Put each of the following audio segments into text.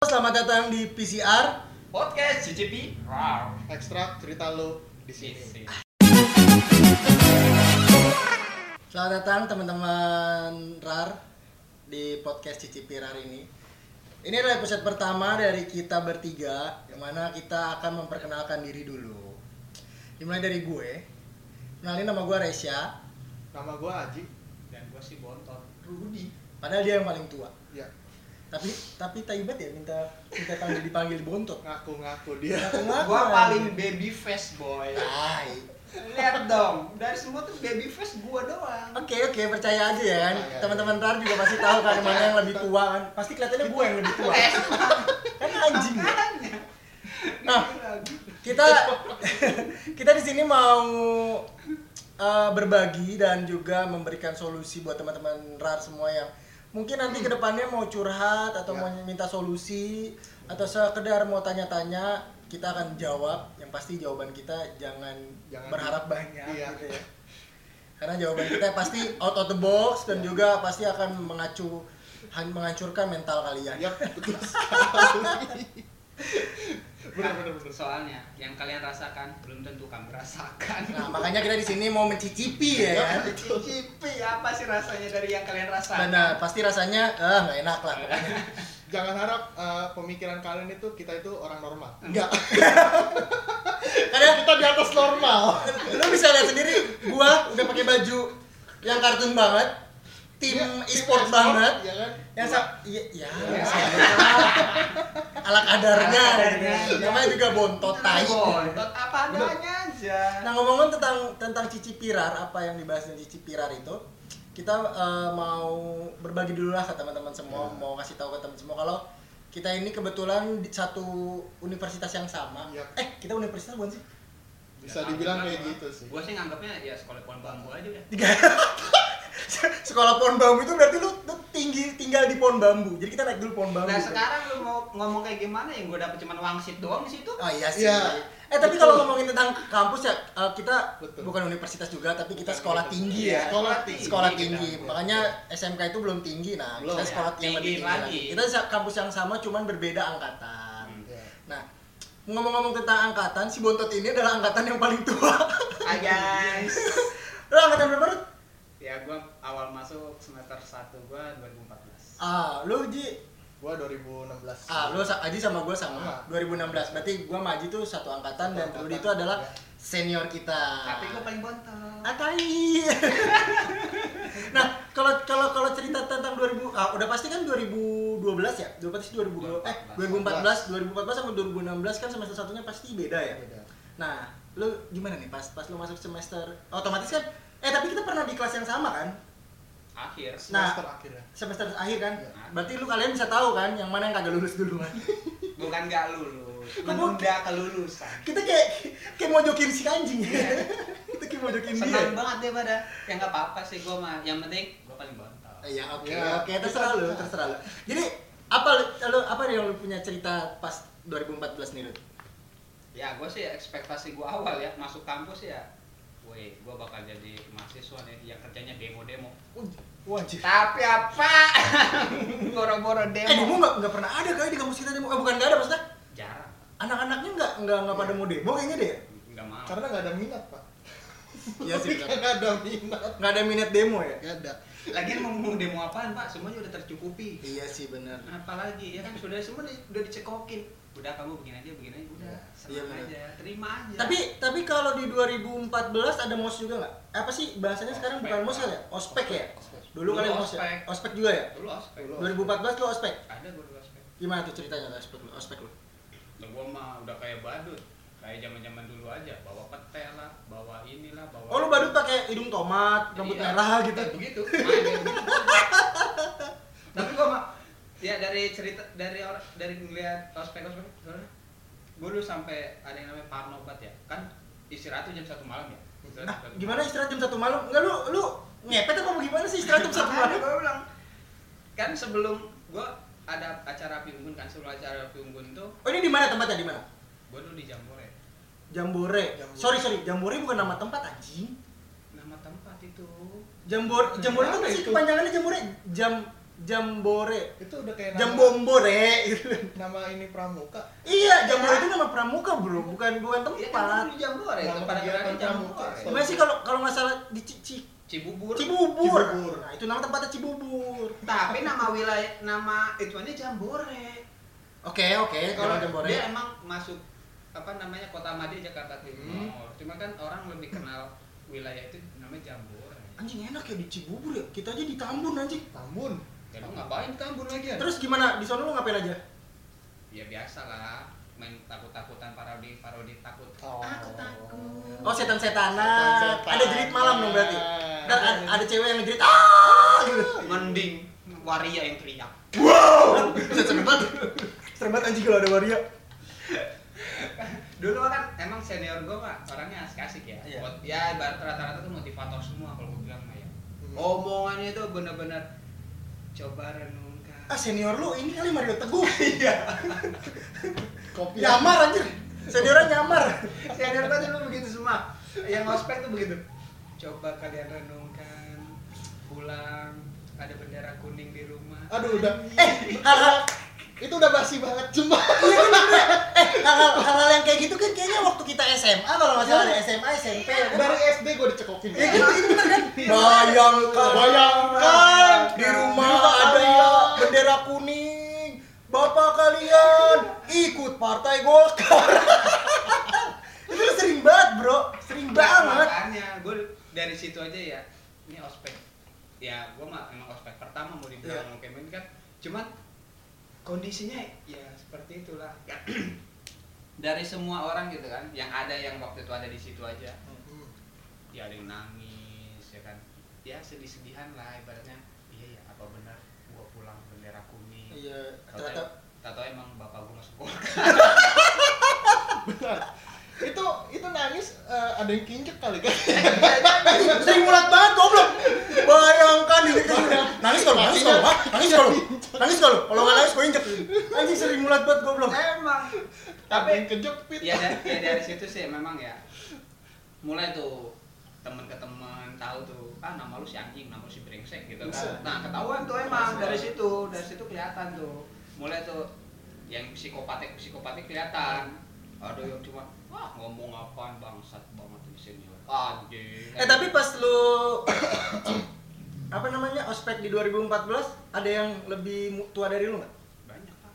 selamat datang di PCR. Podcast CCP Wow ekstrak cerita lo di sini. Selamat datang teman-teman RAR di podcast Cicipi RAR ini. Ini adalah episode pertama dari kita bertiga, yang mana kita akan memperkenalkan diri dulu. Dimulai dari gue. Kenalin nama gue Resya. Nama gua Aji. Dan gue sih bontot Rudi. Padahal dia yang paling tua. Ya, Tapi tapi taibat ya minta minta panggil dipanggil bontot. ngaku-ngaku dia. Ngaku-ngaku Gue aja. paling baby face boy Tai. Lihat dong Dari semua tuh baby face gue doang Oke oke percaya aja ya kan. Teman-teman RAR juga pasti tahu kan mana yang lebih tua kan. Pasti kelihatannya gue yang lebih tua. kan anjing. ya. Makanya Nah, kita kita di sini mau uh, berbagi dan juga memberikan solusi buat teman-teman RAR semua yang mungkin nanti ke depannya mau curhat atau Ya. mau minta solusi atau sekedar mau tanya-tanya kita akan jawab yang pasti jawaban kita jangan, Jangan berharap banyak iya. gitu ya karena jawaban kita pasti out of the box dan juga pasti akan mengacu menghancurkan mental kalian betul sekali. Bener bener bener. Soalnya Yang kalian rasakan Belum tentu kami rasakan nah makanya kita di sini mau mencicipi ya kan CCP apa sih rasanya dari yang kalian rasakan Benar, pasti rasanya ah nggak enak lah. Jangan harap eh, pemikiran kalian itu kita itu orang normal. Enggak. Karena kita di atas normal. lu bisa lihat sendiri, gua udah pakai baju yang kartun banget, tim Iya, e-sport e-sport, banget, ya kan? yang sa iya, ya, Iya. ala kadarnya, Ala kadarnya. namanya juga bontot tai. Bontot apa adanya aja Nah ngomong-ngomong tentang tentang cici pirar, apa yang dibahas dengan cici pirar itu, kita eh, mau berbagi dulu lah ke teman-teman semua, Ya. mau kasih tahu ke teman semua kalau kita ini kebetulan di satu universitas yang sama. Iya. Eh, kita universitas bukan sih? Bisa dibilang kayak gitu sih. Gue sih nganggapnya ya sekolah pohon bambu aja udah Tiga. Sekolah pohon bambu itu berarti lu, lu tinggi tinggal di pohon bambu. Jadi kita naik dulu pohon bambu. Nah tuh. sekarang lu mau ngomong kayak gimana yang gue dapet cuma wangsit doang di situ? Oh iya sih. Iya. Eh tapi Betul. kalau ngomongin tentang kampus ya eh, kita Betul. bukan universitas juga tapi kita sekolah tinggi Iya, ya. sekolah tinggi Sekolah kita. tinggi. Makanya SMK itu belum tinggi nah. Belum, kita ya. sekolah yang lebih Tinggi tinggi lagi. lagi. Kita kampus yang sama cuman berbeda angkatan. Hmm. Ya. Nah, ngomong-ngomong tentang angkatan, si Bontot ini adalah angkatan yang paling tua. Hai guys. Lu angkatan berapa? Ya gue awal masuk semester 1 gue 2014. Ah, lu Ji Gua 2016. Ah, lu Aji sama gue sama. Sama. 2016. Berarti gue sama Aji tuh satu angkatan Satu dan. Rudy itu adalah Ya. senior kita. Tapi gue paling bontot. Atai. nah, kalau kalau kalau cerita tentang 2000 ah, udah pasti kan 2012 ya? Udah pasti 2012 eh 2014, 2014 sama 2016 kan semester satunya pasti beda ya. Beda. Nah, lu gimana nih pas pas lu masuk semester otomatis kan eh tapi kita pernah di kelas yang sama kan? Akhir. Nah. Semester akhirnya. Semester akhir kan? Iya. Berarti lu kalian bisa tahu kan yang mana yang kagak lulus duluan. Bukan gak lulus. Menunda kelulusan. kita kayak kayak mojokin si kanjing Iya. kita kayak mojokin dia Senang banget deh pada. Ya nggak apa-apa sih gue mah. Yang penting gue paling bontot. iya oke Ya, oke terserah lu terserah lu jadi apa lu lu- apa yang lu punya cerita pas 2014 nih Rut? Ya gue sih ekspektasi gue awal ya masuk kampus ya. Woi, gue bakal jadi mahasiswa nih yang kerjanya demo-demo. wajib Tapi apa? Boro-boro eh demo demo. nggak nggak pernah ada kali di kampus kita demo eh, bukan nggak ada maksudnya Jarang. anak-anaknya nggak nggak nggak pada mau demo kayaknya deh Nggak mau. Karena nggak ada minat, Pak. iya sih benar. Nggak ada minat. nggak ada minat demo ya Nggak ada. Lagian mau mau demo apaan pak? Semuanya udah tercukupi. iya sih benar Apalagi ya kan sudah semua udah dicekokin. Udah kamu begini aja, begini aja, udah. Iya, Senang iya aja, terima aja. tapi tapi kalau di 2014 ada mos juga nggak apa sih bahasanya sekarang Ospek. bukan mos kan ya ospek ya Ospek. dulu kali Dulu mos ya ospek. ospek juga ya dulu ospek. Dulu. 2014 lu ospek Ada gue dulu ospek. gimana tuh ceritanya ospek lu ospek lu Lah gua mah udah kayak badut. Kayak zaman-zaman dulu aja, bawa pete lah, bawa inilah, bawa Oh lu badut pakai hidung tomat, rambut Iya. merah gitu. Begitu. Tapi gua mah ya dari cerita dari orang dari ngeliat ospek ospek gue dulu sampai ada yang namanya parnobat ya kan istirahat tuh jam satu malam ya Istirahat Nah, satu gimana istirahat jam satu malam? Enggak lu lu ngepet apa gimana sih istirahat jam satu malam? gua bilang kan sebelum gua ada acara api unggun kan sebelum acara api unggun tuh Oh ini di mana tempatnya di mana? gua dulu di Jambore Jambore. Jambore. Sorry sorry, Jambore bukan nama tempat anjing. nama tempat itu Jambore Jambore itu itu? kepanjangannya Jambore jam Jambore. Itu udah kayak nama, Jambombore gitu. nama ini pramuka. Iya, Jambore itu nama pramuka, Bro, bukan bukan Iya kan tempat. di Jambore, Nama tempat kegiatan kegiatan pramuka. Jambore. Gimana sih kalau kalau nggak salah di Ci- Ci- Cibubur. Cibubur. Cibubur. Nah, itu nama tempatnya Cibubur. Tapi nama wilayah nama ituannya Jambore. Oke, oke, kalau Kalau Jambore. dia emang masuk apa namanya Kota Madi Jakarta Timur. Hmm. Cuma kan orang lebih kenal wilayah itu namanya Jambore. Anjing enak ya di Cibubur ya. Kita aja di Tambun anjing. Tambun. Ya lu ngapain kabur lagi ya? Terus gimana? Di sana lu ngapain aja? Ya biasa lah, main takut-takutan parodi parodi takut. Oh. Aku takut. Oh, setan-setanan. Setan-setanan. Ada jerit malam dong berarti. Dan Ada. ada, cewek yang ngejerit ah gitu. Mending waria yang teriak. Wow. Serem banget. Serem banget anjing kalau ada waria. Dulu kan emang senior gue mah orangnya asik-asik ya. Iya. Mot- Ya rata-rata tuh motivator semua kalau gue bilang mah ya. Hmm. Omongannya itu bener-bener coba renungkan. Ah, senior lu ini kali Mario Teguh. Iya. Kopi. nyamar anjir. Seniornya nyamar. Senior gue dulu begitu semua. Yang ospek tuh begitu. Coba kalian renungkan pulang ada bendera kuning di rumah. Aduh udah. Eh, hal-hal Itu udah basi banget cuma. Iya kan bener. Eh, hal-hal hal-hal yang kayak gitu kan kayaknya waktu kita SMA kalau nggak salah ada SMA, SMP ya? Dari SD gue dicekokin. Ya gitu, itu bener kan? Bayangkan, Bayangkan. di rumah rumah ada kalian. bendera kuning. Bapak kalian ikut partai Golkar. itu sering banget, Bro. Sering banget. makanya gue dari situ aja ya ini ospek ya gue mah emang ospek pertama mau dibilang Iya. mau kemen kan cuman kondisinya ya seperti itulah. Dari semua orang gitu kan yang ada yang waktu itu ada di situ aja. Hmm. ya ada yang nangis ya kan? Ya sedih-sedihan lah ibaratnya. Iya ya apa benar gua pulang bendera kuning? Iya, ternyata tahu emang bapak gua masuk gol Benar. Itu itu nangis eh, ada yang kinjek kali kan. sering mulat banget goblok. Bayangkan ini. Nangis kalau nangis kalau nangis kalau nangis kalau kalau nggak nangis gue injek. Anjing sering mulat banget goblok. emang. Tapi kejepit. ya dari, ya dari situ sih memang ya. Mulai tuh temen ke temen tahu tuh ah nama lu si anjing nama lu si brengsek gitu kan. Nah ketahuan tuh emang dari situ dari situ kelihatan tuh. Mulai tuh yang psikopatik psikopatik kelihatan. Ada yang cuma wah ngomong apaan bangsat banget di sini. Anjing. Eh tapi pas lu apa namanya ospek di 2014 ada yang lebih tua dari lu nggak? banyak pak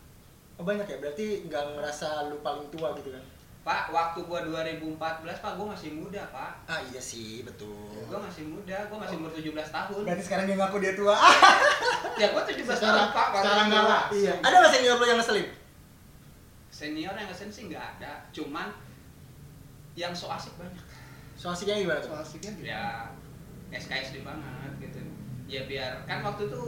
Oh banyak ya, berarti nggak ngerasa lu paling tua gitu kan? pak waktu gua 2014 pak gua masih muda pak Ah iya sih, betul. gua masih muda gua masih umur 17 tahun Berarti sekarang dia ngaku dia tua. Ya gua 17 tahun Secara- pak itu. nggak lah. iya. Ada nggak senior lu yang ngeselin? senior yang ngesen sih nggak ada cuman yang so asik banyak So asiknya gimana tuh? So asiknya gitu. ya SKSD banget gitu ya biar kan waktu itu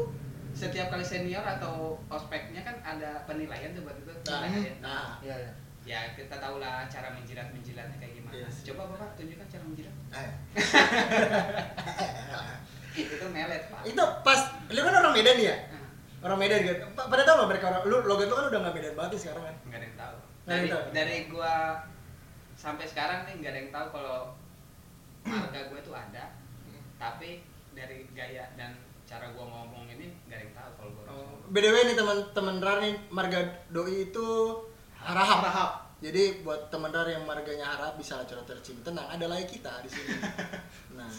setiap kali senior atau ospeknya kan ada penilaian tuh buat itu Nah, penilaian. nah. Iya ya. ya kita tahu lah cara menjilat menjilatnya kayak gimana sih. coba bapak tunjukkan cara menjilat Eh. itu melet pak Itu pas, lu kan orang Medan ya? Orang Medan kan? Pa- Pada tahu nggak mereka orang, lu logat lu kan udah nggak Medan banget nih sekarang kan? nggak ada yang tahu dari yang tahu. dari gua sampai sekarang nih nggak ada yang tahu kalau marga gua tuh ada tapi dari gaya dan cara gua ngomong ini nggak ada yang tahu kalau gua Oh. BDW nih teman-teman Rar nih marga doi itu harahap. Harahap. Jadi buat teman Rar yang marganya harap bisa curhat tercium tenang, ada lagi kita di sini. Nah,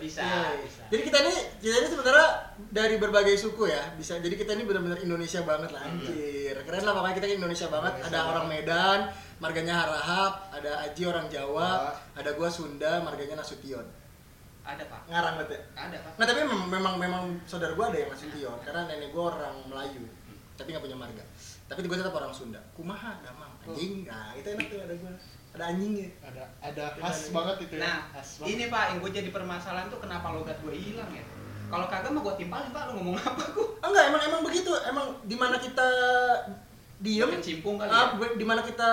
bisa iya. bisa Jadi kita ini kita ini sebenarnya dari berbagai suku ya, bisa. Jadi kita ini benar-benar Indonesia banget lah, anjir. Keren lah pokoknya kita Indonesia banget. Indonesia ada banget. orang Medan, marganya Harahap, ada Aji orang Jawa, Jawa. ada gua Sunda, marganya Nasution. Ada pak Ngarang ya. ada pak Nah tapi memang memang, memang saudara gua ada yang Nasution karena nenek gua orang Melayu tapi nggak punya marga. Tapi gua tetap orang Sunda. Kumaha damang anjing. Nah itu enak tuh ada gua. Ada anjingnya. Ada ada khas banget itu ya. nah khas banget. ini pak yang gue jadi permasalahan tuh kenapa logat gue hilang ya kalau kagak mah gue timpalin pak lu ngomong apa gue Ah, enggak emang emang begitu. Emang di mana kita diem kecimpung kali ah, ya gue- di mana kita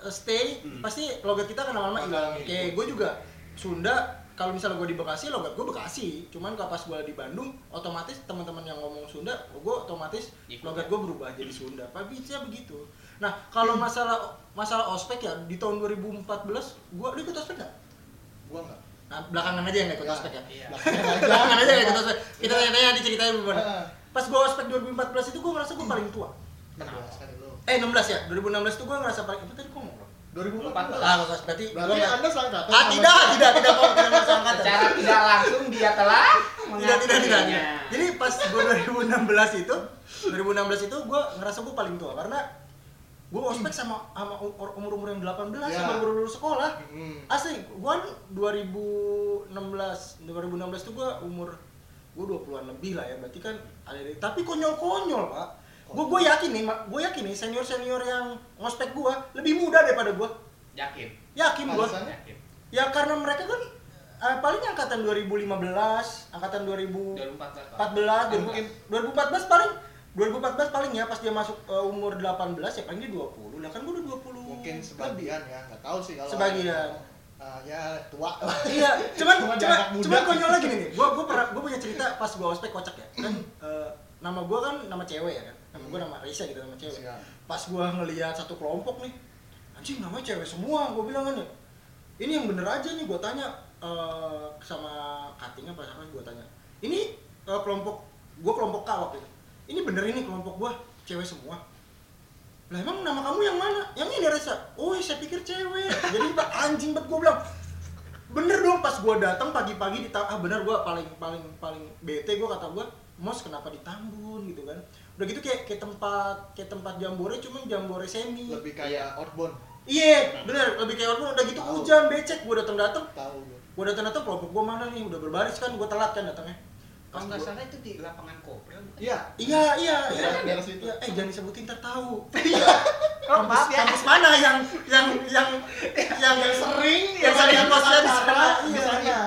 uh, stay Hmm. pasti logat kita akan lama-lama hilang. Kayak gue juga Sunda kalau misalnya gue di Bekasi logat gue Bekasi cuman kalau pas gue di Bandung otomatis teman-teman yang ngomong Sunda gue otomatis Ikut logat gue berubah jadi Sunda tapi bisa begitu nah kalau masalah masalah ospek ya di tahun 2014 gue lu ikut ospek nggak Gua enggak. nah, belakangan aja yang ikut Ya. ospek ya Iya. Belakangan aja. nggak ikut ospek kita tanya-tanya diceritain gimana pas gue ospek 2014 itu gue ngerasa gue paling tua. Kenapa? Eh 16 ya, 2016 itu gue ngerasa paling itu tadi gue. 2014. Ah, nggak, berarti Berarti gua Anda seangkatan Ah, tidak, tidak, tidak kok, tidak merasa angkatan. Secara tidak langsung dia telah tidak tidak tidak mengakuinya. jadi pas gue 2016 itu 2016 itu gue ngerasa gue paling tua karena gue ospek sama sama umur umur yang 18 Ya. sama baru lulus sekolah asli gue kan 2016 2016 tuh gue umur gue 20-an lebih lah ya berarti kan ada tapi konyol konyol pak gue gue yakin nih gue yakin nih senior senior yang ngospek gue lebih muda daripada gue Yakin. yakin gue ya karena mereka kan eh, paling angkatan 2015 angkatan 2000 2014. 14 Mungkin. 2014 paling 2014 paling ya pas dia masuk eh, umur 18 ya paling dia 20 lah kan gue udah 20 Mungkin lebih. sebagian ya, nggak tahu sih kalau Sebagian. Ah, ya tua. iya cuman Cuma cuman muda. cuman konyol lagi nih gue gue pernah gue punya cerita pas gue ospek kocak ya kan eh, nama gue kan nama cewek ya kan nama gue nama Risa gitu nama cewek. Siap. pas gue ngelihat satu kelompok nih anjing namanya cewek semua gue bilang kan ya. Ini yang bener aja nih gue tanya eh, sama cuttingnya pas apa gue tanya. Ini eh, kelompok gue kelompok K waktu itu. Ini bener ini kelompok gue cewek semua. Lah emang nama kamu yang mana? Yang ini Reza oh saya pikir cewek. Jadi Mbak, anjing banget gue bilang. Bener dong pas gue datang pagi-pagi di ah bener gue paling paling paling bete gue kata gue mos kenapa di Tambun gitu kan udah gitu kayak kayak tempat kayak tempat jambore cuman jambore semi Lebih kayak outbound. iya bener lebih kayak orang udah gitu Tahu. hujan becek gue datang datang Tahu gue. gue datang datang kelompok gue mana nih udah berbaris kan gue telat kan datangnya Kalau nggak salah itu di lapangan Kopel. bukan? Iya. iya iya iya situ. Iya, eh jangan disebutin ntar tahu Oh, kampus, maaf ya. kampus mana yang yang yang yang, yang sering yang sering kosnya di sana di iya, sana. iya.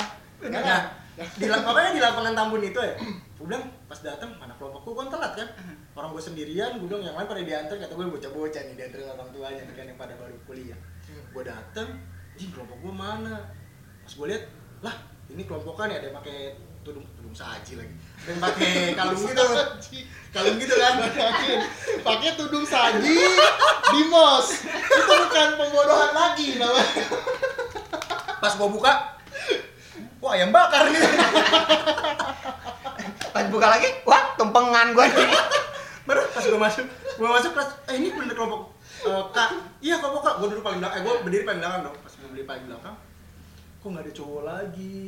Nah, di lap- makanya di lapangan Tambun itu ya gue bilang pas datang mana kelompokku kan telat kan orang gue sendirian gue bilang yang lain pada diantar kata gue bocah-bocah nih diantar orang tuanya kan yang pada baru kuliah. Gue datang di kelompok gue mana? Pas gue lihat lah ini kelompokan ya ada yang pakai tudung tudung saji lagi. Ada yang pakai kalung gitu. kalung gitu kan. Pakai tudung saji di mos. Itu bukan pembodohan lagi namanya. pas gue buka wah ayam bakar nih. Pas buka lagi, wah tumpengan gua nih. Baru pas gue masuk gue masuk kelas eh ini bener kelompok eh, kak iya kelompok kak gue duduk paling belakang eh gue berdiri paling belakang dong pas gue berdiri paling belakang kok nggak ada cowok lagi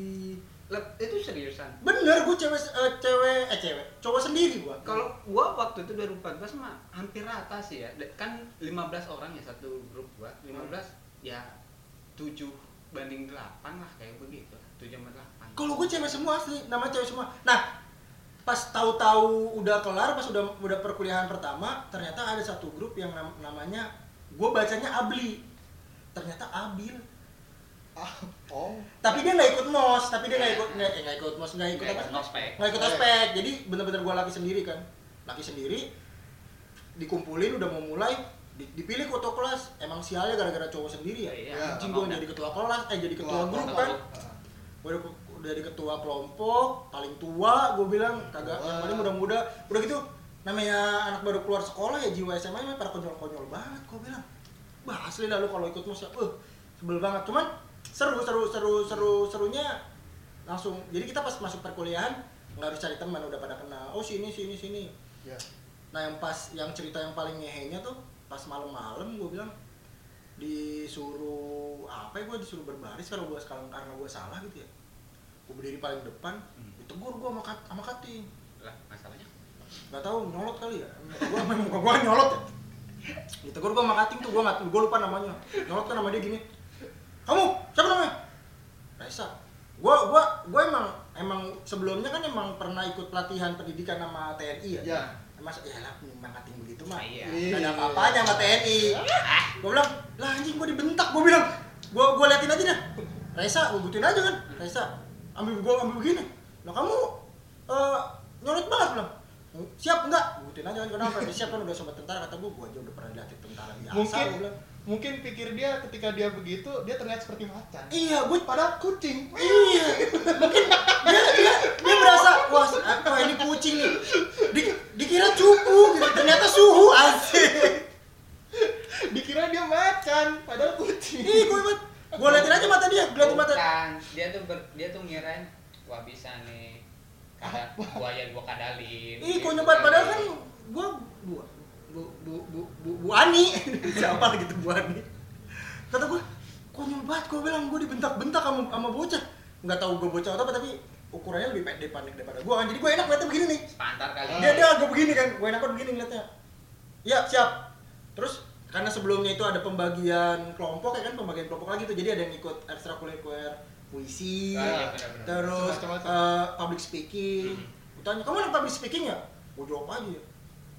Lah, itu seriusan. bener gue cewek eh, cewek eh cewek cowok sendiri gue Kalau gua waktu itu 2014 mah hampir rata sih ya. Kan 15 orang ya satu grup gua. 15 ya 7 banding 8 lah kayak begitu. 7 sama 8. kalau gue cewek semua asli nama cewek semua nah pas tahu-tahu udah kelar pas udah udah perkuliahan pertama ternyata ada satu grup yang nam- namanya gue bacanya Abli. Ternyata Abil. Ah, oh. tapi dia nggak ikut mos tapi dia nggak ikut nggak eh, nggak ikut mos nggak ikut Nggak apa ikut ospek. nggak ikut ospek jadi bener-bener gue laki sendiri kan. Laki sendiri dikumpulin udah mau mulai di- dipilih ketua kelas. Emang sialnya gara-gara cowok sendiri ya? Iya, anjing gue jadi ketua kelas eh jadi ketua Ketua grup kan. Ah. gue jadi ketua kelompok paling tua gue bilang kagak yang paling muda-muda. Udah gitu namanya anak baru keluar sekolah ya jiwa SMA nya pada konyol-konyol banget gue bilang. Bah asli lah lu kalau ikut mos ya uh, sebel banget. Cuman seru seru seru seru serunya langsung. Jadi kita pas masuk perkuliahan nggak harus cari teman udah pada kenal. Oh sini sini sini. Ya. nah yang pas yang cerita yang paling ngehenya tuh pas malam-malam gue bilang disuruh apa ya gue disuruh berbaris kalau gue sekarang karena gue salah gitu ya gue berdiri paling depan Hmm. ditegur gue sama kat sama kating Lah, masalahnya nggak tahu nyolot kali ya gue memang gue nyolot ya ditegur gue sama kating tuh gue nggak gue lupa namanya nyolot kan nama dia gini kamu siapa namanya Raisa gue gue gue emang emang sebelumnya kan emang pernah ikut pelatihan pendidikan sama TNI ya Ya. Mas, ya lah memang kating begitu mah. Ah, iya. Gak ada apa-apanya sama TNI. Gue bilang, lah anjing gue dibentak. Gue bilang, gue gue liatin aja dah. Reza, gue butuhin aja kan. Reza, ambil gue ambil begini. Lah kamu eh nyolot banget bilang. Siap enggak? Butuhin aja kan kenapa? Dia siap kan udah sobat tentara kata gue, gue aja udah pernah dilatih tentara biasa. Mungkin bilang, mungkin pikir dia ketika dia begitu dia terlihat seperti macan. iya, gue Padahal kucing. Iya, mungkin dia dia dia merasa wah, wah ini kucing nih. Di, dikira cupu gitu, ternyata suhu asik. Dikira dia macan, padahal kucing. Ih, gue Gue liatin aja mata dia, liatin mata. Bukan, dia tuh ber, dia tuh ngirain wah bisa nih Kadang buaya gua kadalin. Ih, gitu konyol banget padahal kan gua bu bu bu bu bu, bu Ani. Siapa gitu Bu Ani. Kata gua konyol banget gua bilang gua dibentak-bentak sama sama bocah. Enggak tahu gua bocah atau apa tapi ukurannya lebih pendek panik daripada gua kan. Jadi gua enak ngeliatnya begini nih. Sepantar kali. Dia dia agak begini kan. Gua enak begini ngeliatnya. Ya, siap. Terus karena sebelumnya itu ada pembagian kelompok ya kan? Pembagian kelompok lagi tuh. Jadi ada yang ikut ekstrakurikuler puisi Ah, benar-benar. terus Macam-macam. eh, public speaking. Hmm. Tanya kamu anak public speaking ya? Gue jawab aja ya.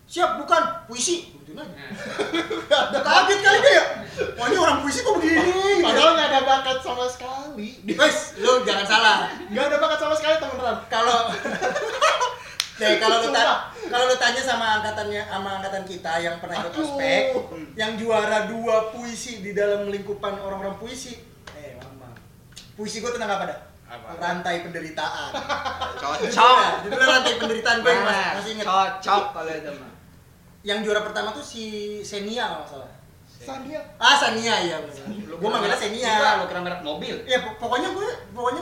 Siap bukan puisi. Gitu aja. Nah, udah kaget kali dia ya? Wah ini orang puisi kok begini? Padahal nggak ada bakat sama sekali. guys lu jangan salah. Nggak ada bakat sama sekali teman-teman. kalau Deh, kalau lu Sumpah. ta- kalau lu tanya sama angkatannya sama angkatan kita yang pernah ikut ospek, yang juara dua puisi di dalam lingkupan orang-orang puisi, eh mama. Puisi gue tentang apa dah? Apa? Rantai penderitaan. Cocok. Judulnya rantai penderitaan gue masih, Nah, masih inget. Cocok kalau itu mah. Yang juara pertama tuh si Senia kalau nggak salah. Sania. Ah Sania ya. Gue manggilnya Senia. Lu kira merek mobil. Ya pok- pokoknya gue pokoknya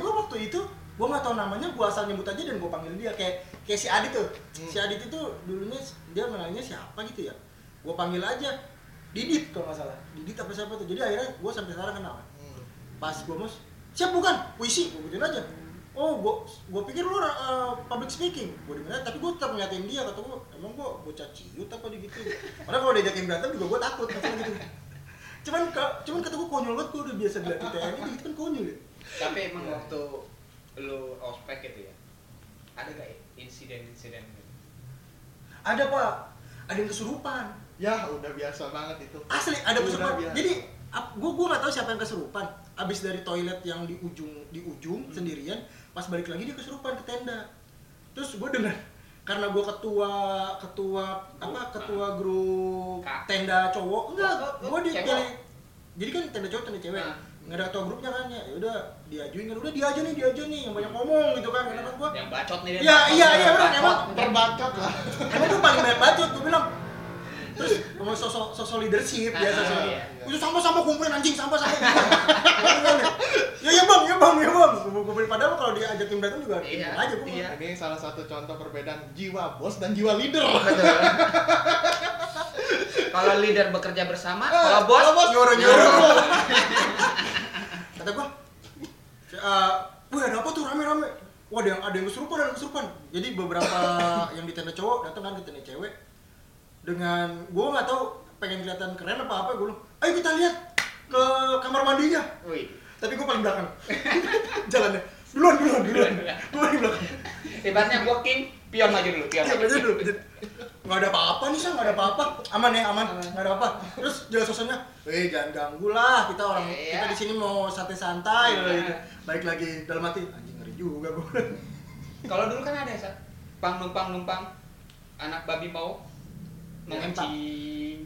gue nggak tahu namanya gue asal nyebut aja dan gue panggil dia. Kayak kayak si Adit tuh. Hmm. si Adit itu dulunya dia mengenalnya siapa gitu ya? Gue panggil aja Didit kalau nggak salah. Didit apa siapa tuh. Jadi akhirnya gue sampai sekarang kenal. Hmm. pas gue mus siap bukan? Puisi gue gituin aja. Oh gue gue pikir lu uh, public speaking. Gue dengar tapi gue tetap ngeliatin dia. Kata gue emang gue bocah ciut apa di gitu? Karena kalau diajakin berantem juga gue takut. Masalah gitu. Cuman cuman kata gue konyol banget gue udah biasa dilatih TNI gitu kan konyol ya. Tapi emang waktu lu ospek gitu ya. Ada gak ya insiden-insiden gitu? ada pak ada yang kesurupan Ya udah biasa banget itu. asli ada kesurupan jadi gue gue nggak tahu siapa yang kesurupan abis dari toilet yang di ujung di ujung sendirian pas balik lagi dia kesurupan ke tenda terus gue dengar karena gue ketua ketua apa ketua grup Kak. tenda cowok enggak Oh, oh, gue cewek. dipilih jadi kan tenda cowok tenda cewek Nah. nggak ada ketua grupnya kan ya udah diajuin kan udah dia aja nih dia aja nih yang banyak ngomong gitu kan karena kan gue Yang bacot nih dia. Iya, bacot. iya, iya, Bacot. emang. Terbakat lah. emang gue paling banyak bacot gue bilang terus ngomong sosok sosok leadership Ah, biasa sih iya. itu sampah sampah kumpulin anjing sampah sampah ya ya bang ya bang ya bang Gua kumpulin padahal kalau dia ajakin berantem juga Iya, aja gue iya. Ini salah satu contoh perbedaan jiwa bos dan jiwa leader. Kalau leader bekerja bersama, Ah, kalau bos, nyuruh nyuruh kata gue eh wah ada apa tuh? Rame rame. Wah ada yang ada yang kesurupan ada yang kesurupan. Jadi beberapa yang di tenda cowok datang kan ke tenda cewek. Dengan gue nggak tahu pengen kelihatan keren apa apa gue bilang ayo kita lihat ke kamar mandinya. Wih. tapi gue paling belakang. Jalannya. Duluan duluan duluan. Duluan. gue di belakang. Ibaratnya gua king, pion maju dulu, pion Iya, maju aja dulu. nggak ada apa-apa nih sih nggak ada apa-apa. Aman ya aman. Nggak ada apa. Terus jelas suasananya eh jangan ganggu lah kita orang Iya. kita di sini mau santai-santai. Iya. gitu. balik lagi dalam hati anjing ngeri juga gue Kalau dulu kan ada ya, Pang numpang numpang anak babi mau mau Ya, ngencing.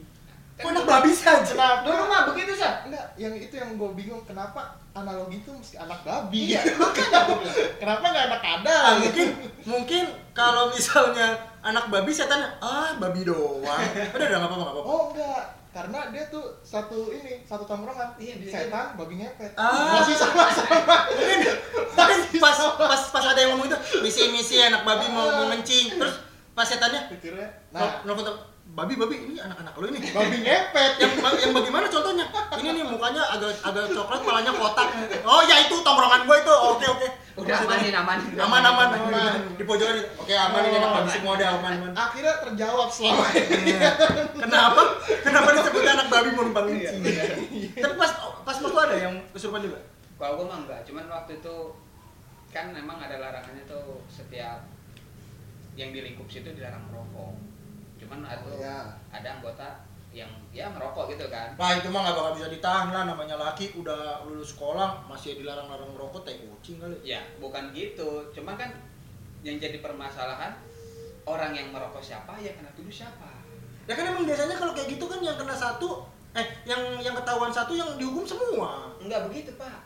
Kok anak babi sih aja Kenapa? Dulu mah begitu sah. Enggak, yang itu yang gue bingung kenapa analogi itu mesti anak babi. Iya, gua bilang. kenapa nggak anak Ah, kadal? mungkin mungkin kalau misalnya anak babi setan ah babi doang udah udah nggak apa-apa nggak apa-apa Oh enggak, karena dia tuh satu ini, satu tongkrongan. Iya, bisa Setan, babi ngepet. Ah. Masih sama-sama. mungkin mungkin pas pas pas ada yang ngomong itu misi misi anak babi mau mau ngencing terus pas setannya Pikirnya, nah nah, nelfon tuh, babi babi ini anak-anak lo ini. Babi ngepet. yang yang bagaimana contohnya? Ini nih mukanya agak agak coklat palanya kotak. Oh ya itu tongkrongan gue itu. Oke oke. Udah amanin, amanin. aman. Aman aman. Di pojokan. Oke aman ini anak babi semua ada aman aman. Akhirnya terjawab selama ini. Iya. kenapa? Kenapa disebut anak babi Iya, ngencing tapi pas pas waktu ada yang kesurupan juga? Kalau gua mah enggak, cuman waktu itu kan memang ada larangannya tuh setiap yang di lingkup situ dilarang merokok. Oh, iya. ada anggota yang ya merokok gitu kan. Wah itu mah gak bakal bisa ditahan lah namanya laki udah lulus sekolah masih dilarang-larang merokok tai kucing kali. Ya, bukan gitu. Cuman kan yang jadi permasalahan orang yang merokok siapa, yang kena tuduh siapa. Ya kan emang biasanya kalau kayak gitu kan yang kena satu eh yang yang ketahuan satu yang dihukum semua. Enggak begitu, Pak.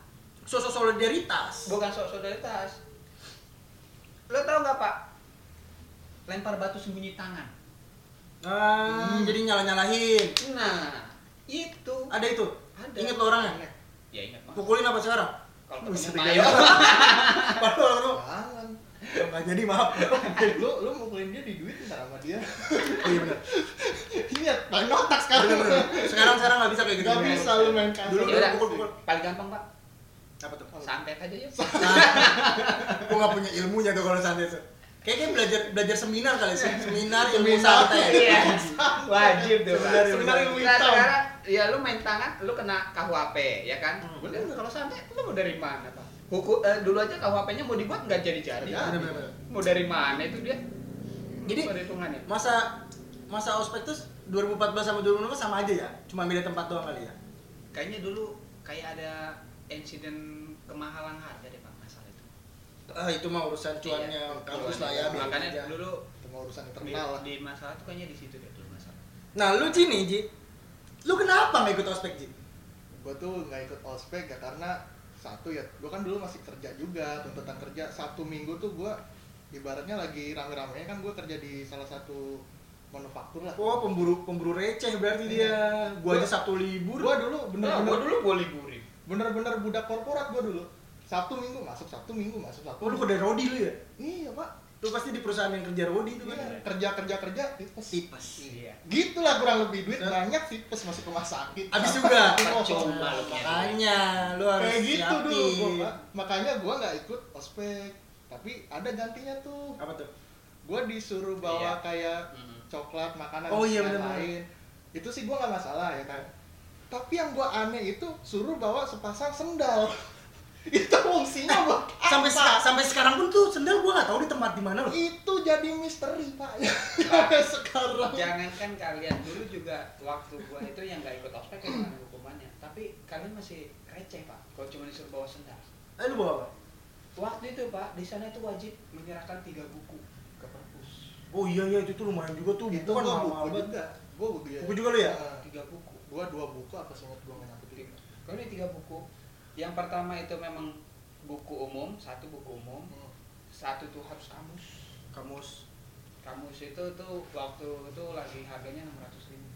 Sosok solidaritas. Bukan sok solidaritas. Lo tau nggak, Pak? Lempar batu sembunyi tangan. Ah, jadi nyala-nyalahin. Nah, itu. Ada itu. Ada. Ingat lo orangnya? Ya ingat, Mas. Pukulin apa sekarang? Kalau Bisa ketemu Mayo. Padahal lo Jangan. Kalau nggak jadi maaf. lu lu mukulin dia di duit ntar sama dia Oh, iya benar. iya paling otak sekarang Benar benar. Sekarang sekarang nggak bisa kayak gitu. Gak bisa lu main kasar Dulu- Ya udah, pukul, pukul. paling gampang pak Apa tuh? santet aja ya Gue nggak punya ilmunya tuh kalau santai tuh. Kayaknya belajar belajar seminar kali sih. Seminar ilmu santai. Iya. wajib tuh Seminar Seminar ilmu hitam. sekarang ya lu main tangan lu kena KUHP ya kan Hmm. udah kalau santet lu mau dari mana pak Hukum, eh, dulu aja KUHP-nya mau dibuat nggak jadi-jadi benar. mau dari mana itu dia Jadi perhitungannya masa masa ospek tuh 2014 sama 2015 sama aja ya? Cuma beda tempat doang kali ya? kayaknya dulu kayak ada insiden kemahalan harga deh pak masalah itu Ah itu mah urusan cuannya Iya, kampus lah ya. makanya aja. dulu itu mah urusan di, internal lah di masalah tuh kayaknya di situ deh dulu masalah Nah lu Ji nih Ji, lu kenapa nggak ikut ospek Ji? gue tuh nggak ikut ospek ya karena satu ya gue kan dulu masih kerja juga tuntutan kerja satu minggu tuh gue ibaratnya lagi rame-ramenya kan gue kerja di salah satu manufaktur lah Oh pemburu pemburu receh berarti dia. Gua aja Sabtu libur. gue dulu Nah, bener-bener gua dulu gua liburin bener-bener budak korporat gue dulu sabtu minggu masuk sabtu minggu masuk sabtu Oh lu kedai rodi lu ya? iya pak Lu pasti di perusahaan yang kerja rodi itu kan? iya, kerja kerja kerja tipes Tipes. iya gitulah kurang lebih duit Nah. banyak tipes masuk rumah sakit Abis juga. Percuma lu Makanya lu harus kayak gitu siapin. dulu gua, Pak. makanya gua nggak ikut ospek tapi ada gantinya tuh Apa tuh? gua disuruh bawa Iya. kayak Mm. coklat makanan Oh iya, dan bener-bener. lain itu sih gua nggak masalah ya kan tapi yang gua aneh itu suruh bawa sepasang sendal itu fungsinya buat Sampai apa? seka- sampai sekarang pun tuh sendal gua nggak tahu di tempat di mana loh. itu jadi misteri pak sampai sekarang jangankan kalian dulu juga waktu gua itu yang nggak ikut ospek ya dengan hukumannya tapi kalian masih receh pak kalau cuma disuruh bawa sendal Eh lu bawa apa? waktu itu pak di sana itu wajib menyerahkan tiga buku ke perpus Oh iya iya itu tuh lumayan juga tuh. itu kan buku banget. juga gua buku ya Buku juga lu ya? Nah, tiga buku gua dua buku apa seingat gua nggak nyampe tiga kalau ini tiga buku yang pertama itu memang buku umum satu buku umum Hmm. satu tuh harus kamus Kamus. kamus itu tuh waktu itu lagi harganya enam ratus ribu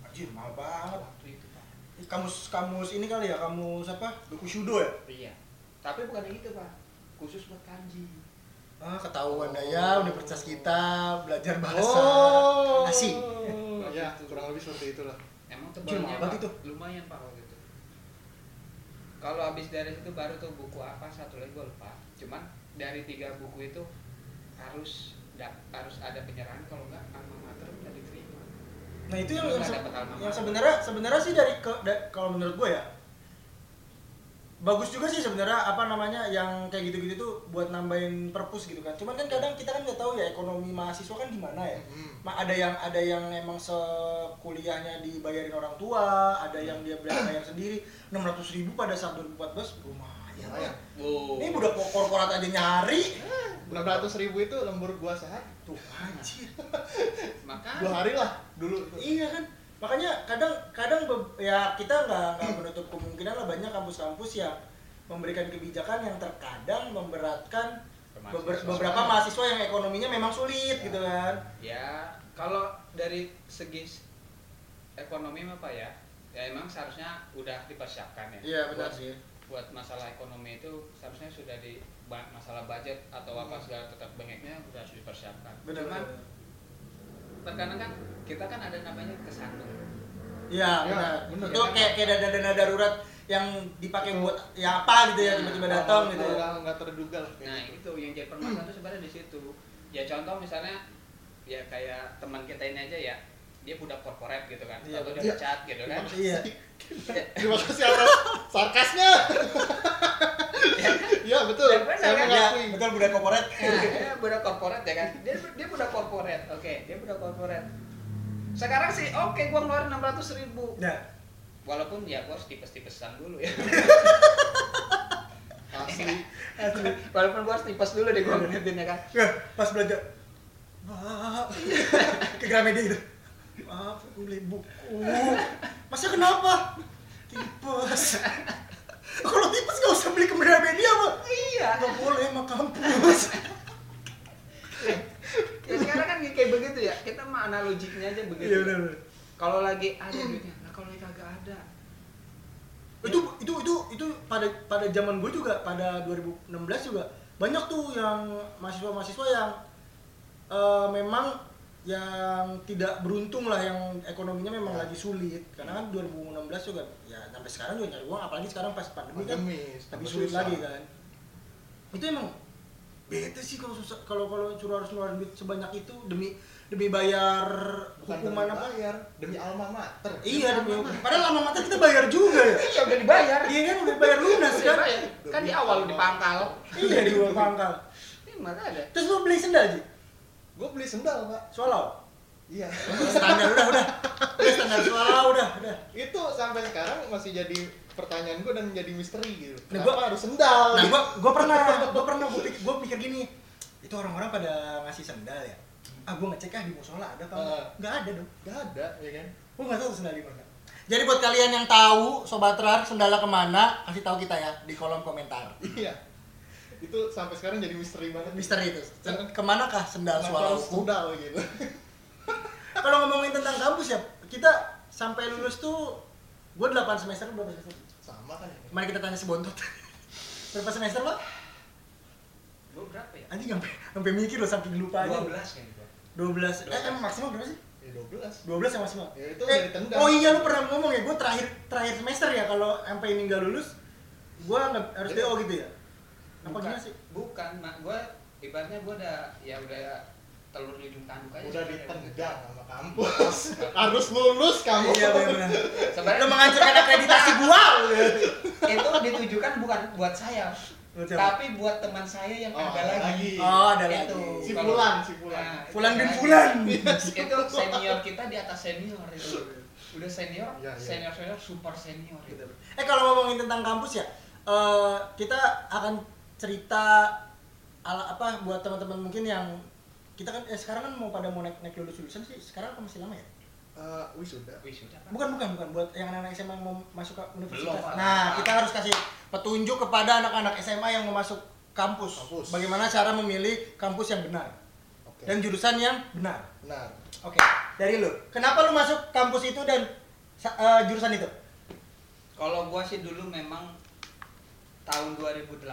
Anjir mahal banget. waktu itu pak Kamus kamus ini kali ya kamus apa? Buku Shudo ya? iya tapi bukan yang itu pak khusus buat kanji Ah, ketahuan dah ya universitas kita belajar bahasa Oh, asing. ya kurang lebih seperti itulah. emang tebalnya Pak, gitu. lumayan pak waktu itu kalau habis dari situ baru tuh buku apa satu lagi gue lupa. Cuman dari tiga buku itu harus da- harus ada penyerahan kalau enggak alma mater nggak diterima. Nah itu yang yang, nggak se- yang sebenarnya sebenarnya sih dari ke da- kalau menurut gue ya bagus juga sih sebenarnya apa namanya yang kayak gitu-gitu tuh buat nambahin perpus gitu kan. Cuman kan kadang kita kan nggak tahu ya ekonomi mahasiswa kan gimana ya. Hmm. Ada yang ada yang emang sekuliahnya dibayarin orang tua, ada yang dia bayar bayar sendiri. 600 ribu pada saat 2014 lumayan. Lumayan. wow Ini budak korporat aja nyari. Enam ratus ribu itu lembur gua sehat Tuh anjir. maka dua hari lah dulu. Iya kan, makanya kadang kadang ya kita nggak nggak menutup kemungkinan lah banyak kampus-kampus yang memberikan kebijakan yang terkadang memberatkan beber- Mahasiswa. beberapa mahasiswa yang ekonominya memang sulit gitu kan. ya kalau dari segi ekonomi mah pak ya ya emang seharusnya udah dipersiapkan ya Iya benar Buat- sih. buat masalah ekonomi itu seharusnya sudah di masalah budget atau apa segala tetap bengeknya udah harus dipersiapkan. Benar. Cuman benar. Terkadang kan kita kan ada namanya kesandung. Iya Ya, benar. benar. Itu kayak kayak dana dana darurat yang dipakai buat ya apa gitu ya tiba-tiba datang gitu. Nggak nggak terduga lah. Nah gitu. itu yang jadi permasalahan itu sebenarnya di situ. Ya contoh misalnya ya kayak teman kita ini aja ya dia budak korporat gitu kan, Iya, atau dia iya. pecat gitu kan. Iya. Terima kasih atas sarkasnya. Iya betul. Ya, Saya kan? Ya, mengakui. betul budak korporat. Dia budak korporat ya kan. Dia dia budak korporat. Oke, dia budak korporat. Sekarang sih oke gua ngeluarin 600 ribu Nah, Walaupun ya gua harus tipes-tipesan dulu ya. Asli. asli. Walaupun gua harus tipes dulu deh gua ngeliatin ya kan. Ya, pas belanja Maaf ke Gramedia gitu maaf aku beli buku masa kenapa tipes kalau tipes gak usah beli ke Gramedia mah Iya. gak boleh mah kampus Ya sekarang kan kayak begitu ya. Kita mah analoginya aja begitu. iya benar. Kalau lagi ada duitnya, nah kalau lagi kagak ada. itu itu itu itu pada pada zaman gue juga pada 2016 juga banyak tuh yang mahasiswa-mahasiswa yang eh, memang yang tidak beruntung lah yang ekonominya memang Ya. lagi sulit karena kan 2016 juga ya sampai sekarang juga nyari uang apalagi sekarang pas pandemi, kan Pandemi, lebih tambah sulit susah. lagi kan itu emang bete sih kalau susah kalau kalau curah harus ngeluarin duit sebanyak itu demi demi bayar Bukan hukuman demi apa bayar, demi alma mater. iya demi padahal lama mata kita bayar juga ya Iya udah dibayar. iya kan udah bayar lunas kan. Kan di awal di pangkal. iya di pangkal Ini mana ada? terus lu beli sendal Ji? Gue beli sendal, Pak. swallow Iya. standar udah udah udah standar swallow udah udah itu sampai sekarang masih jadi pertanyaan gue dan menjadi misteri gitu. Nah, Kenapa gua- harus sendal? Nah, gitu? gua gua pernah, gua pernah gua pikir, gua pikir gini. Itu orang-orang pada ngasih sendal ya. Ah, gua ngecek ah di musola ada apa? Eh. Enggak ada dong. Gak ada, ya kan? Gua nggak tahu sendal di mana. Jadi buat kalian yang tahu sobat rar sendalnya ke mana, kasih tahu kita ya di kolom komentar. Iya. Itu sampai sekarang jadi misteri banget. Misteri itu. Sen- Ke manakah sendal swallow? sendal gitu? Kalau ngomongin tentang kampus ya, kita sampai lulus tuh gua 8 semester berapa semester? Sama kan ya? Mari kita tanya si Bontot. berapa semester lo? Gua berapa ya? Anjing sampai sampai mikir lo saking lupa aja. 12 kan gua. 12. Eh, em maksimal berapa sih? Ya 12. 12 yang maksimal. Ya, itu eh. Oh iya lu pernah ngomong ya, gue terakhir terakhir semester ya kalau sampai ini nggak lulus, gue nggak harus. DO gitu ya? Apa Bukan, gimana sih? bukan, mak gua ibaratnya gua udah ya udah telur di ujung tanduk aja. Udah ditendang sama kampus. harus lulus kamu. Iya benar. Sebenarnya menghancurkan akreditasi gua. itu ditujukan bukan buat saya, tapi buat teman saya yang Oh, ada lagi. lagi. Oh, ada Itu. lagi. Si Fulan, si Fulan. Nah, itu Fulan bin lagi. Fulan. itu senior kita di atas senior itu. Udah senior, Iya, iya. senior senior super senior itu. Eh kalau ngomongin tentang kampus ya, eh, kita akan cerita ala apa buat teman-teman mungkin yang kita kan eh, sekarang kan mau pada mau naik naik lulus lulusan sih sekarang apa masih lama ya? Eh, wisuda. Pak. Bukan bukan bukan buat yang anak-anak SMA yang mau masuk ke universitas. Belum, nah, kita harus kasih petunjuk kepada anak-anak SMA yang mau masuk kampus. Kampus. Bagaimana cara memilih kampus yang benar Oke. dan jurusan yang benar. Benar. Oke, dari lu. Kenapa lu masuk kampus itu dan eh, jurusan itu? Kalau gua sih dulu memang tahun 2008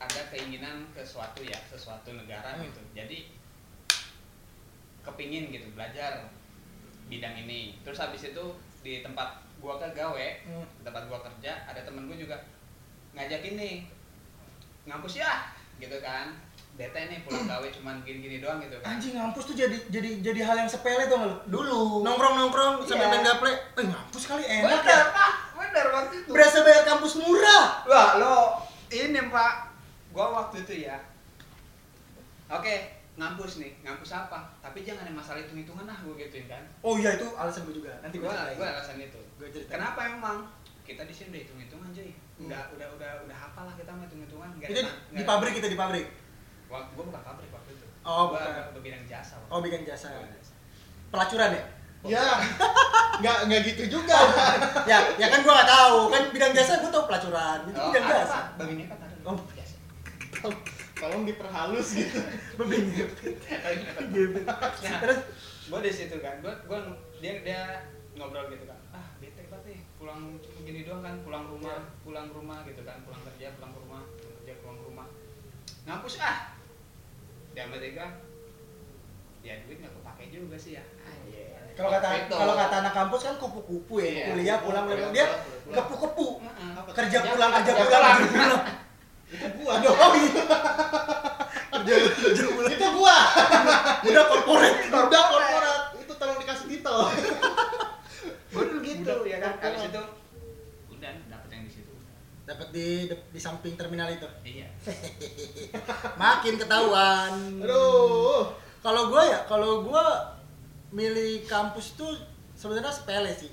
ada keinginan ke suatu ya, sesuatu negara Hmm. gitu. Jadi kepingin gitu belajar bidang ini. Terus habis itu di tempat gua ke gawe, Hmm. tempat gua kerja, ada temen gua juga ngajakin nih ngampus ya, gitu kan. Bete nih pulang gawe cuman gini-gini doang gitu kan. Anjing ngampus tuh jadi jadi jadi hal yang sepele tuh lu. Dulu. Nongkrong-nongkrong sambil Iya. main gaple. Eh, ngampus kali enak Bener, ya. Pak. Bener waktu itu. Berasa bayar kampus murah. Wah, lo ini Pak, gua waktu itu ya. Oke, ngampus nih, ngampus apa? Tapi jangan yang masalah hitung-hitungan ah, gua gituin kan. Oh iya itu alasan gue juga. Nanti gue gua alasan itu. Gue ceritain. Kenapa emang? Kita di sini udah hitung-hitungan cuy. Udah, udah, udah, udah hafal lah kita mah hitung-hitungan. Nggak Itu ada- di, di ada- pabrik kita di pabrik. Wah, gua bukan pabrik waktu itu. Oh, gua bukan. udah bidang jasa. waktu Oh. Bidang jasa. Pelacuran ya? Ya. Nggak nggak gitu juga. ya, ya kan gua nggak tahu. Kan bidang jasa gua tahu pelacuran. Itu Oh, bidang ada, jasa. Pak. Babi ngepet ada. Oh. Jasa. Tolong diperhalus gitu. Ngepet. Nah, Terus gue di situ kan gue gue dia dia ngobrol gitu kan ah bete banget nih pulang cuma gini doang kan pulang rumah Iya. pulang rumah gitu kan pulang kerja pulang ke rumah pulang kerja pulang ke rumah ngampus ah dia mereka ya duit nggak kepake juga sih ya ah, iya. kalau kata kalau kata anak kampus kan kupu-kupu ya, Iya. kuliah pulang Kuliah, pulang dia pulang. kepu-kepu. Kerja pulang kerja pulang. Itu gua Aduh, dong. Kerja kerja pulang. Itu gua. Udah korporat. Udah korporat. Itu tolong dikasih titel. dulu gitu ya kan habis itu udah dapet yang di situ Dapat di di samping terminal itu. iya Makin ketahuan. Aduh. Kalau gua ya, kalau gua milih kampus tuh sebenarnya sepele sih.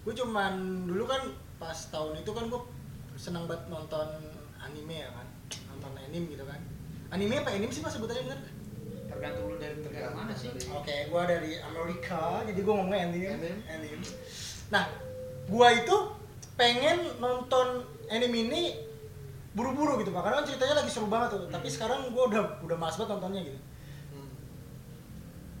Gue cuman dulu kan pas tahun itu kan gua senang banget nonton anime ya kan. Anime gitu kan. Anime apa anime sih mas sebutannya bener? tergantung lu dari negara mana sih Oke, gua dari Amerika, jadi gua ngomongnya anime. Anime. anime. Nah, gua itu pengen nonton anime ini buru-buru gitu, Pak. Karena kan ceritanya lagi seru banget tuh. Tapi sekarang gua udah udah malas banget nontonnya gitu. Hmm.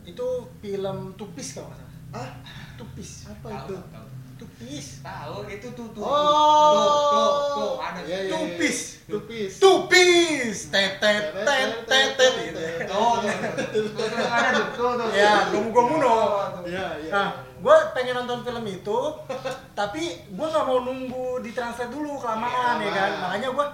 Itu film Tupis kalau nggak salah. Ah, Tupis. apa itu? tahu. Tupis. tahu itu tuh tuh Oh. tuh tuh tuh ada Iya, iya, iya. Tupis. Tupis. Tupis, tetet, tet, tetet, gitu. Oh, tuh. Tuh, tuh, ada tuh. Tuh, tuh. Ya, gomu gomuno. Iya, iya. Nah, gue pengen nonton film itu, tapi gue nggak mau nunggu di translate dulu kelamaan ya kan. Makanya gue,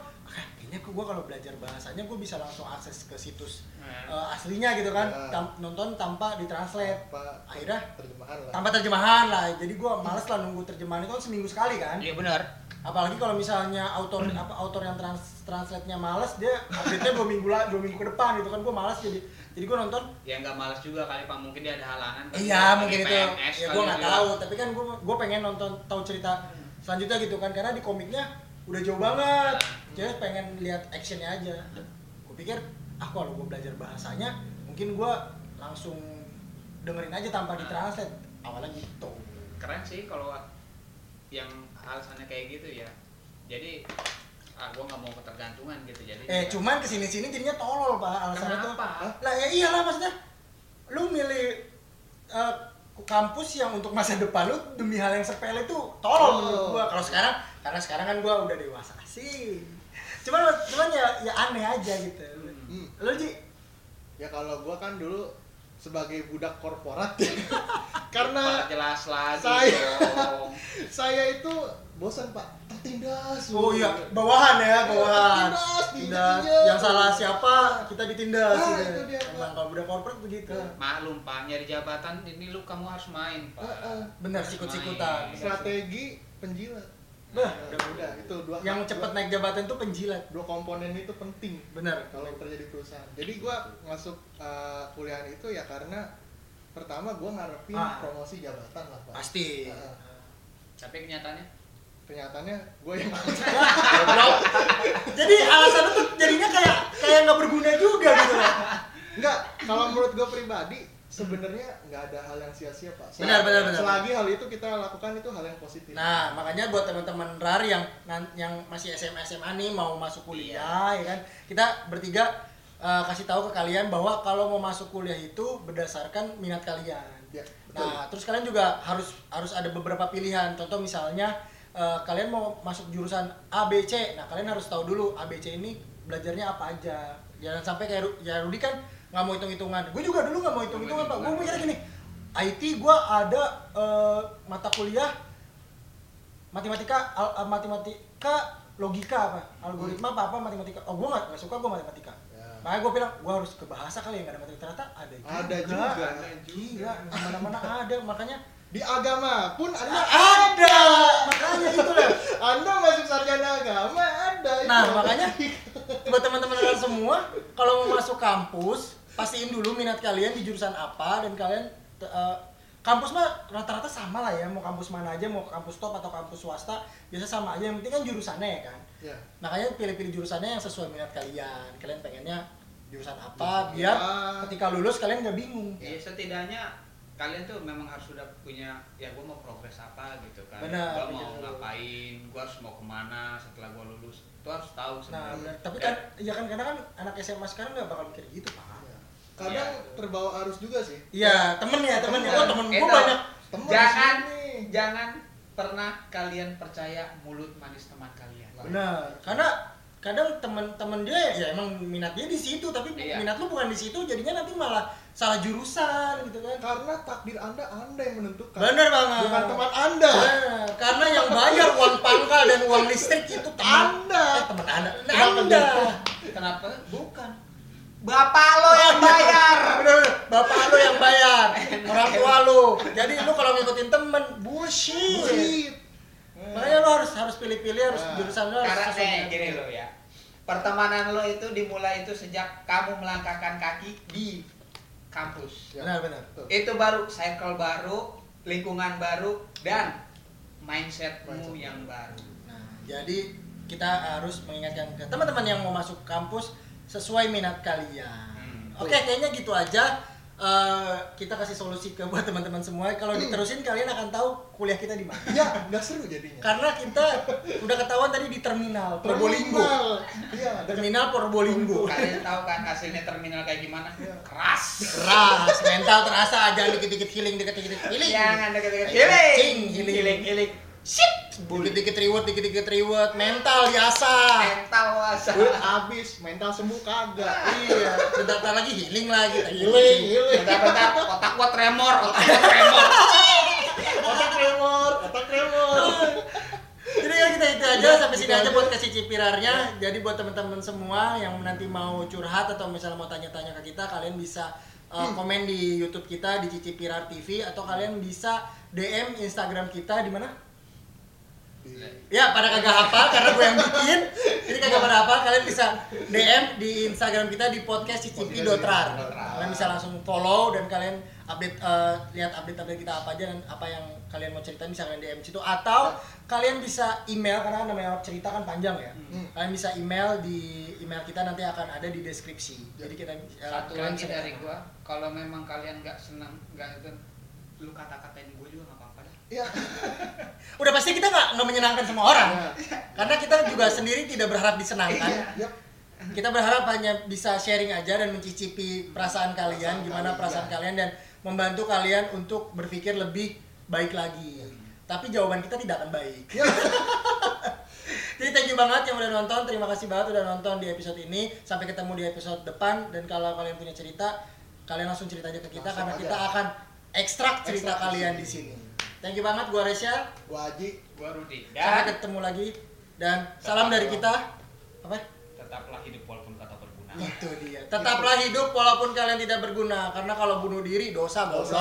kayaknya gue kalau belajar bahasanya gue bisa langsung akses ke situs Hmm. eh, aslinya gitu kan, Iya. Tam- nonton tanpa ditranslate. Apa- Akhirnya terjemahan lah. tanpa terjemahan lah. Jadi gue males lah nunggu terjemahan itu kan seminggu sekali kan. Iya benar. Apalagi kalau misalnya autor apa autor yang trans translate-nya males, dia update-nya dua minggu lah, dua minggu ke depan gitu kan. Gue males jadi jadi gue nonton Ya nggak malas juga kali Pak, mungkin dia ada halangan. kan. Iya Lagi mungkin itu. PMS Ya gue nggak tahu. Tapi kan gue gue pengen nonton tahu cerita selanjutnya gitu kan karena di komiknya udah jauh banget. Jadi pengen lihat actionnya aja. Gue pikir ah kalau gue belajar bahasanya mungkin gue langsung dengerin aja tanpa ditranslate. Awalnya gitu. Keren sih kalau yang alasannya kayak gitu ya. Jadi ah gua nggak mau ketergantungan gitu jadi. Eh cuman ke sini sini jadinya tolol pak alasannya tuh. Lah ya iyalah maksudnya. Lu milih eh, kampus yang untuk masa depan lu demi hal yang sepele itu tolol Oh. menurut gua. Kalau sekarang karena sekarang kan gua udah dewasa sih. Cuman cuman ya ya aneh aja gitu. Hmm. Lu Ji? Ya kalau gua kan dulu sebagai budak korporat Karena karena jelas lagi saya- dong. saya itu bosan pak tertindas Oh iya, bawahan ya, bawahan. Tindas, Tindas. Yang salah siapa kita ditindas Ah, gitu. itu dia. Emang kalau udah korporat begitu. Maklum Pak, nyari jabatan ini lu kamu harus main Pak. Heeh. Bener sikut-sikutan. Main. strategi penjilat Bah, udah udah itu dua yang cepet dua, naik jabatan tuh penjilat. dua komponen itu penting Bener. kalau kerja di perusahaan jadi gua masuk uh, kuliah itu ya karena pertama gua ngarepin Ah. promosi jabatan lah pak Pasti. Heeh. Tapi kenyataannya kenyataannya gua yang. Jadi alasan itu jadinya kayak kayak nggak berguna juga gitu loh. enggak kalau menurut gua pribadi sebenarnya nggak ada hal yang sia-sia pak Benar, benar, benar. selagi hal itu kita lakukan itu hal yang positif Nah, makanya buat teman-teman RAR yang yang masih SMA SMA nih mau masuk kuliah ya kan. Kita bertiga eh, kasih tahu ke kalian bahwa kalau mau masuk kuliah itu berdasarkan minat kalian. ya betul Nah, terus kalian juga harus harus ada beberapa pilihan. Contoh misalnya eh, kalian mau masuk jurusan A B C. Nah, kalian harus tahu dulu A B C ini belajarnya apa aja. Jangan sampai kayak ya Rudi kan nggak mau hitung-hitungan. Gue juga dulu nggak mau hitung-hitungan, Pak. Gue mikirnya gini, IT gue ada eh, mata kuliah matematika al- al- matematika logika apa algoritma apa apa matematika oh gue nggak suka gue matematika Ya. makanya gue bilang gue harus ke bahasa kali ya nggak ada matematika ternyata ada juga Ada juga. iya mana-mana ada makanya di agama pun anda ada makanya itu lah anda masuk sarjana agama ada itu. nah makanya buat teman-teman semua kalau mau masuk kampus pastiin dulu minat kalian di jurusan apa dan kalian eh, kampus mah rata-rata sama lah ya mau kampus mana aja mau kampus top atau kampus swasta biasa sama aja yang penting kan jurusannya ya kan. Ya makanya pilih-pilih jurusannya yang sesuai minat kalian. Kalian pengennya jurusan apa Jurusan biar apa. ketika lulus kalian nggak bingung. Ya setidaknya kalian tuh memang harus sudah punya ya gue mau progres apa gitu kan. Benar, gue mau ngapain gue harus mau ke mana setelah gue lulus. Itu harus tahu nah sebenarnya. benar. tapi kan ya kan kadang kan anak SMA sekarang nggak bakal mikir gitu pak Ya. kadang terbawa arus juga sih. Iya temennya temennya Temen. oh temen gue banyak. Temen jangan jangan pernah kalian percaya mulut manis teman kalian. Benar. Karena kadang temen-temen dia ya emang minat dia di situ tapi Iya. minat lu bukan di situ jadinya nanti malah salah jurusan gitu kan. Karena takdir anda anda yang menentukan. Bener banget. Bukan teman anda. Bener. karena yang bayar uang pangkal dan uang listrik itu teman Anda. eh, teman anda. Nah, Kenapa anda kenapa? Bukan bapak lo yang bayar Bener, bener. bapak lu yang bayar orang tua lu jadi lu kalau ngikutin temen bullshit Bullshit. makanya lu harus harus pilih-pilih harus Nah. jurusan harus karena sesuai nih gini lo ya pertemanan lo itu dimulai itu sejak kamu melangkahkan kaki di kampus Ya. benar benar Tuh. itu baru circle baru lingkungan baru dan mindsetmu Mindset. yang baru Nah, jadi kita harus mengingatkan ke teman-teman yang mau masuk kampus sesuai minat kalian. Hmm. Oke, kayaknya gitu aja. Eh, kita kasih solusi ke buat teman-teman semua. Kalau diterusin kalian akan tahu kuliah kita di mana. ya nggak seru jadinya Karena kita udah ketahuan tadi di terminal Probolinggo. Terminal. iya Terminal Probolinggo. kalian tahu kan hasilnya terminal kayak gimana Iya. keras Keras, mental terasa aja dikit-dikit healing, dikit-dikit healing. jangan Cing, healing healing. healing healing shit dikit-dikit reward, dikit-dikit reward, mental diasah. mental wasa Duit habis, mental sembuh kagak. iya, bentar lagi healing lagi. Healing, healing. bentar-bentar otak gua tremor otak gua tremor Otak tremor, otak tremor. Jadi ya kita itu aja Udah, sampai sini gitu aja buat kasih cipirarnya. Jadi buat teman-teman semua yang nanti mau curhat atau misalnya mau tanya-tanya ke kita, kalian bisa uh, komen di YouTube kita di Cici Pirar TV atau kalian bisa DM Instagram kita di mana? Ya, pada kagak hafal karena gue yang bikin. Jadi kagak pada hafal, kalian bisa DM di Instagram kita di podcast cicipi.rar. Kalian bisa langsung follow dan kalian update eh, lihat update-update kita apa aja dan apa yang kalian mau ceritain bisa kalian DM situ atau kalian bisa email karena namanya cerita kan panjang ya. Hmm. Kalian bisa email di email kita nanti akan ada di deskripsi. Jadi kita eh, satu lagi dari gua kalau memang kalian nggak senang nggak itu lu kata-katain gua juga nggak apa-apa dah Ya, Udah pasti kita nggak nggak menyenangkan semua orang. Iya. Karena kita juga sendiri tidak berharap disenangkan. yep. kita berharap hanya bisa sharing aja dan mencicipi perasaan kalian Perasaan gimana kalian, perasaan ya. kalian dan membantu kalian untuk berpikir lebih baik lagi tapi jawaban kita tidak akan baik Ya. jadi thank you banget yang udah nonton terima kasih banget udah nonton di episode ini sampai ketemu di episode depan dan kalau kalian punya cerita kalian langsung cerita aja ke kita Langsung karena aja. kita akan ekstrak cerita Ekstrak kalian di sini. Thank you banget gua Resya Gua Haji. gua Rudi. Sampai dan ketemu lagi. Dan salam dari kita. Apa? Tetaplah hidup walaupun kata berguna. Itu dia. Tetaplah hidup walaupun kalian tidak berguna. Karena kalau bunuh diri dosa. Dosa.